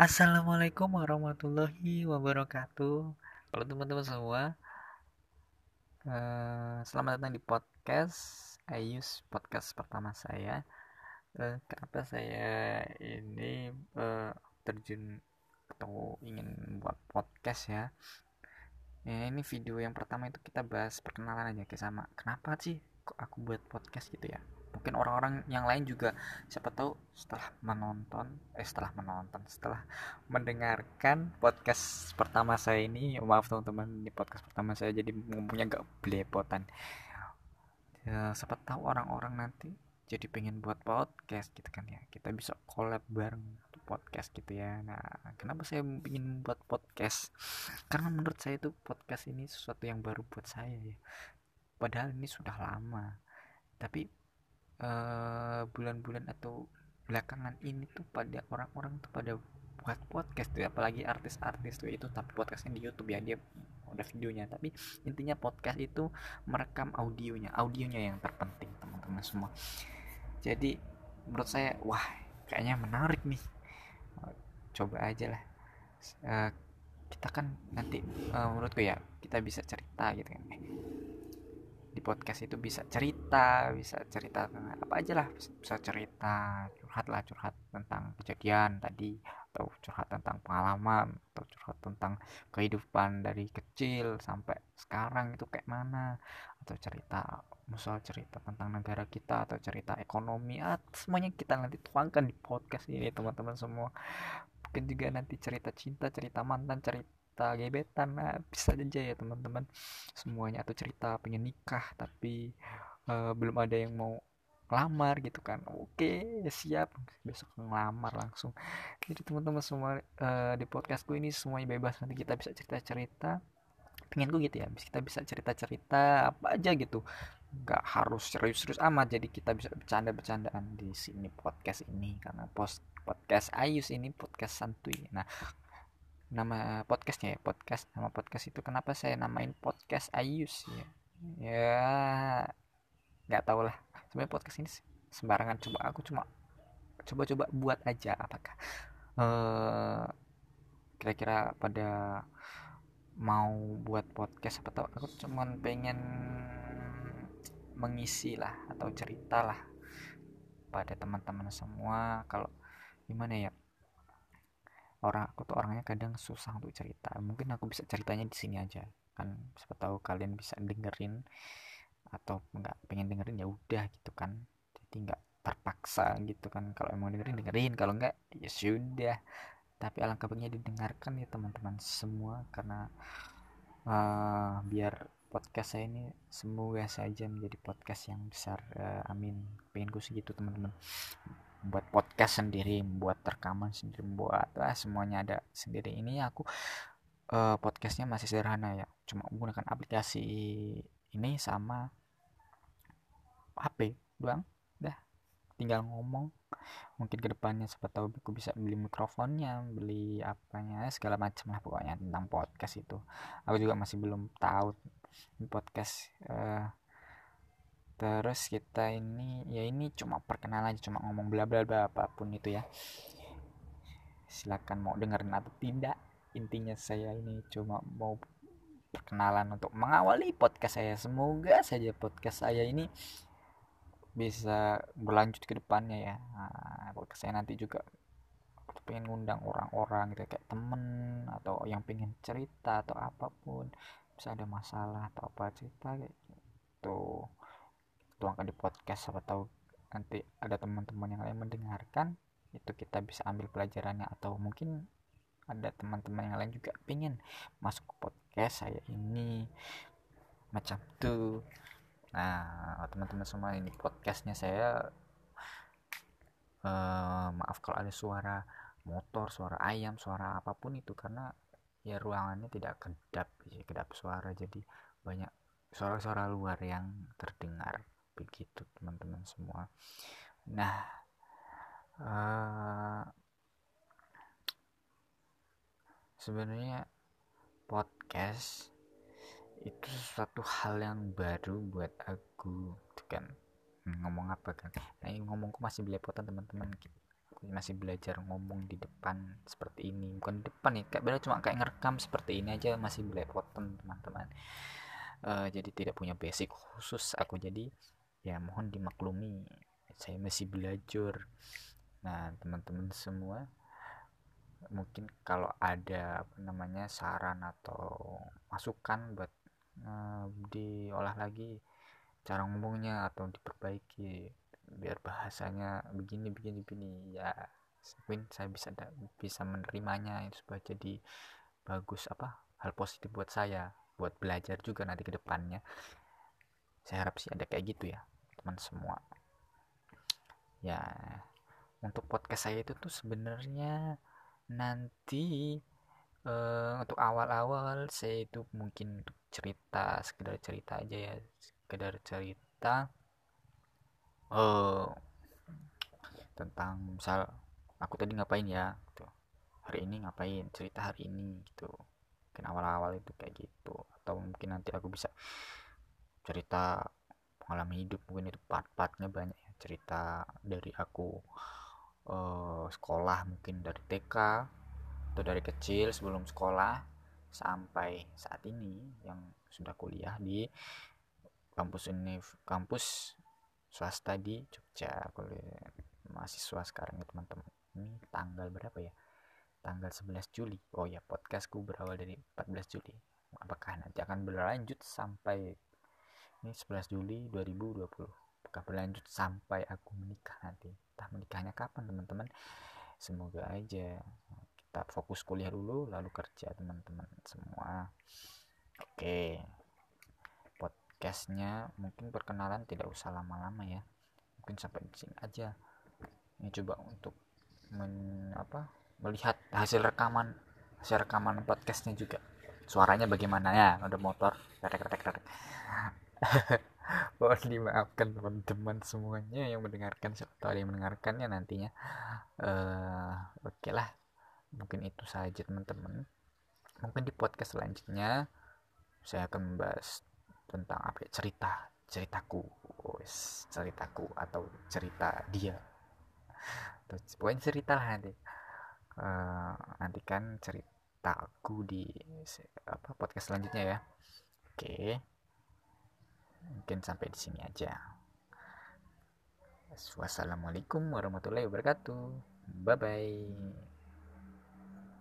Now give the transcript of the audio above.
Assalamualaikum warahmatullahi wabarakatuh. Kalau teman-teman semua, uh, selamat datang di podcast Ayus podcast pertama saya. Uh, kenapa saya ini uh, terjun atau ingin buat podcast ya? Ya ini video yang pertama itu kita bahas perkenalan aja ke sama. Kenapa sih aku buat podcast gitu ya? Mungkin orang-orang yang lain juga siapa tahu setelah menonton eh setelah menonton setelah mendengarkan podcast pertama saya ini maaf teman-teman ini podcast pertama saya jadi ngomongnya gak belepotan. Ya, siapa tahu orang-orang nanti jadi pengen buat podcast gitu kan ya. Kita bisa collab bareng podcast gitu ya. Nah kenapa saya ingin buat podcast? Karena menurut saya itu podcast ini sesuatu yang baru buat saya ya. Padahal ini sudah lama. Tapi eh, bulan-bulan atau belakangan ini tuh pada orang-orang tuh pada buat podcast tuh apalagi artis-artis tuh itu tapi podcastnya di YouTube ya dia udah videonya. Tapi intinya podcast itu merekam audionya audionya yang terpenting teman-teman semua. Jadi menurut saya wah kayaknya menarik nih. Coba aja lah. Uh, kita kan nanti uh, menurutku ya kita bisa cerita gitu kan di podcast itu bisa cerita bisa cerita apa aja lah. Bisa cerita curhat lah curhat tentang kejadian tadi atau curhat tentang pengalaman atau curhat tentang kehidupan dari kecil sampai sekarang itu kayak mana. Atau cerita misal cerita tentang negara kita atau cerita ekonomi ah, semuanya kita nanti tuangkan di podcast ini teman-teman semua. Mungkin juga nanti cerita cinta cerita mantan cerita cerita gebetan. Nah bisa aja ya teman-teman. Semuanya atau cerita pengen nikah tapi uh, belum ada yang mau lamar gitu kan. Oke siap. Besok ngelamar langsung. Jadi teman-teman semua uh, di podcastku ini semuanya bebas. Nanti kita bisa cerita-cerita. Pengen gue gitu ya kita bisa cerita-cerita apa aja gitu. Nggak harus serius-serius amat. Jadi kita bisa bercanda-bercandaan di sini podcast ini. Karena post podcast Ayus ini podcast santuy. Nah nama podcastnya ya podcast nama podcast itu. Kenapa saya namain podcast Ayus ya? Ya nggak tahu lah. Sebenarnya podcast ini sembarangan. Coba aku cuma coba-coba buat aja apakah uh, kira-kira pada mau buat podcast apa tahu. Aku cuma pengen mengisi lah atau cerita lah pada teman-teman semua. Kalau gimana ya orang aku tuh orangnya kadang susah untuk cerita. Mungkin aku bisa ceritanya di sini aja kan? Siapa tahu kalian bisa dengerin atau nggak pengen dengerin ya udah gitu kan. Jadi nggak terpaksa gitu kan. Kalau emang dengerin dengerin. Kalau nggak ya sudah. Tapi alangkah baiknya didengarkan ya teman-teman semua. Karena uh, biar podcast saya ini semoga saja menjadi podcast yang besar. Uh, amin. Pengen gue segitu teman-teman buat podcast sendiri buat rekaman sendiri buat lah semuanya ada sendiri. Ini aku uh, podcastnya masih sederhana ya cuma menggunakan aplikasi ini sama HP doang. Dah tinggal ngomong. Mungkin ke depannya siapa tahu aku bisa beli mikrofonnya beli apanya segala macam lah pokoknya tentang podcast itu. Aku juga masih belum tahu podcast uh, terus kita ini ya ini cuma perkenalan cuma ngomong bla bla bla apa pun itu ya. Silakan mau dengerin atau tidak intinya saya ini cuma mau perkenalan untuk mengawali podcast saya. Semoga saja podcast saya ini bisa berlanjut ke depannya ya. Nah, podcast saya nanti juga pengen ngundang orang-orang gitu kayak temen atau yang pengen cerita atau apa pun. Bisa ada masalah atau apa cerita kayak tuangkan di podcast siapa tahu nanti ada teman-teman yang lain mendengarkan itu kita bisa ambil pelajarannya. Atau mungkin ada teman-teman yang lain juga pengen masuk ke podcast saya ini macam tuh nah teman-teman semua ini podcastnya saya uh, maaf kalau ada suara motor suara ayam suara apa pun itu karena ya ruangannya tidak kedap kedap suara. Jadi banyak suara-suara luar yang terdengar begitu teman-teman semua. Nah uh, sebenarnya podcast itu suatu hal yang baru buat aku kan. Hmm, ngomong apa kan? Nah ngomongku masih belepotan teman-teman. Masih belajar ngomong di depan seperti ini. Bukan di depan nih kayak beda cuma kayak ngerekam seperti ini aja masih belepotan teman-teman. Uh, jadi tidak punya basic khusus aku. Jadi ya mohon dimaklumi saya masih belajar. Nah teman-teman semua mungkin kalau ada apa namanya saran atau masukan buat uh, diolah lagi cara ngomongnya atau diperbaiki biar bahasanya begini begini begini ya mungkin saya bisa bisa menerimanya itu supaya jadi bagus apa hal positif buat saya buat belajar juga nanti ke depannya saya harap sih ada kayak gitu ya teman semua. Ya untuk podcast saya itu tuh sebenarnya nanti uh, untuk awal-awal saya itu mungkin untuk cerita sekedar cerita aja ya sekedar cerita uh, tentang misal aku tadi ngapain ya gitu. Hari ini ngapain cerita hari ini gitu. Mungkin awal-awal itu kayak gitu atau mungkin nanti aku bisa cerita pengalaman hidup mungkin itu part-partnya banyak ya. Cerita dari aku uh, sekolah mungkin dari TK atau dari kecil sebelum sekolah sampai saat ini yang sudah kuliah di kampus ini kampus swasta di Jogja. Kuliah mahasiswa sekarang ya teman-teman. Ini tanggal berapa ya? Tanggal 11 Juli. Oh ya podcastku berawal dari 14 Juli. Apakah nanti akan berlanjut sampai ini 11 Juli 2020 apakah berlanjut sampai aku menikah nanti? Entah menikahnya kapan teman-teman. Semoga aja kita fokus kuliah dulu lalu kerja teman-teman semua. Oke. Podcastnya mungkin perkenalan tidak usah lama-lama ya. Mungkin sampai di sini aja. Ini coba untuk men, apa melihat hasil rekaman hasil rekaman podcastnya juga. Suaranya bagaimana ya? Ada motor retek retek retek mohon dimaafkan teman-teman semuanya yang mendengarkan siapa yang mendengarkannya nantinya. Uh, oke okay lah mungkin itu saja teman-teman. Mungkin di podcast selanjutnya saya akan membahas tentang apa ya, cerita ceritaku. Ceritaku atau cerita dia. Terus pokoknya cerita lah nanti. Uh, nantikan ceritaku di apa podcast selanjutnya ya. Oke mungkin sampai di sini aja. Wassalamualaikum warahmatullahi wabarakatuh. Bye bye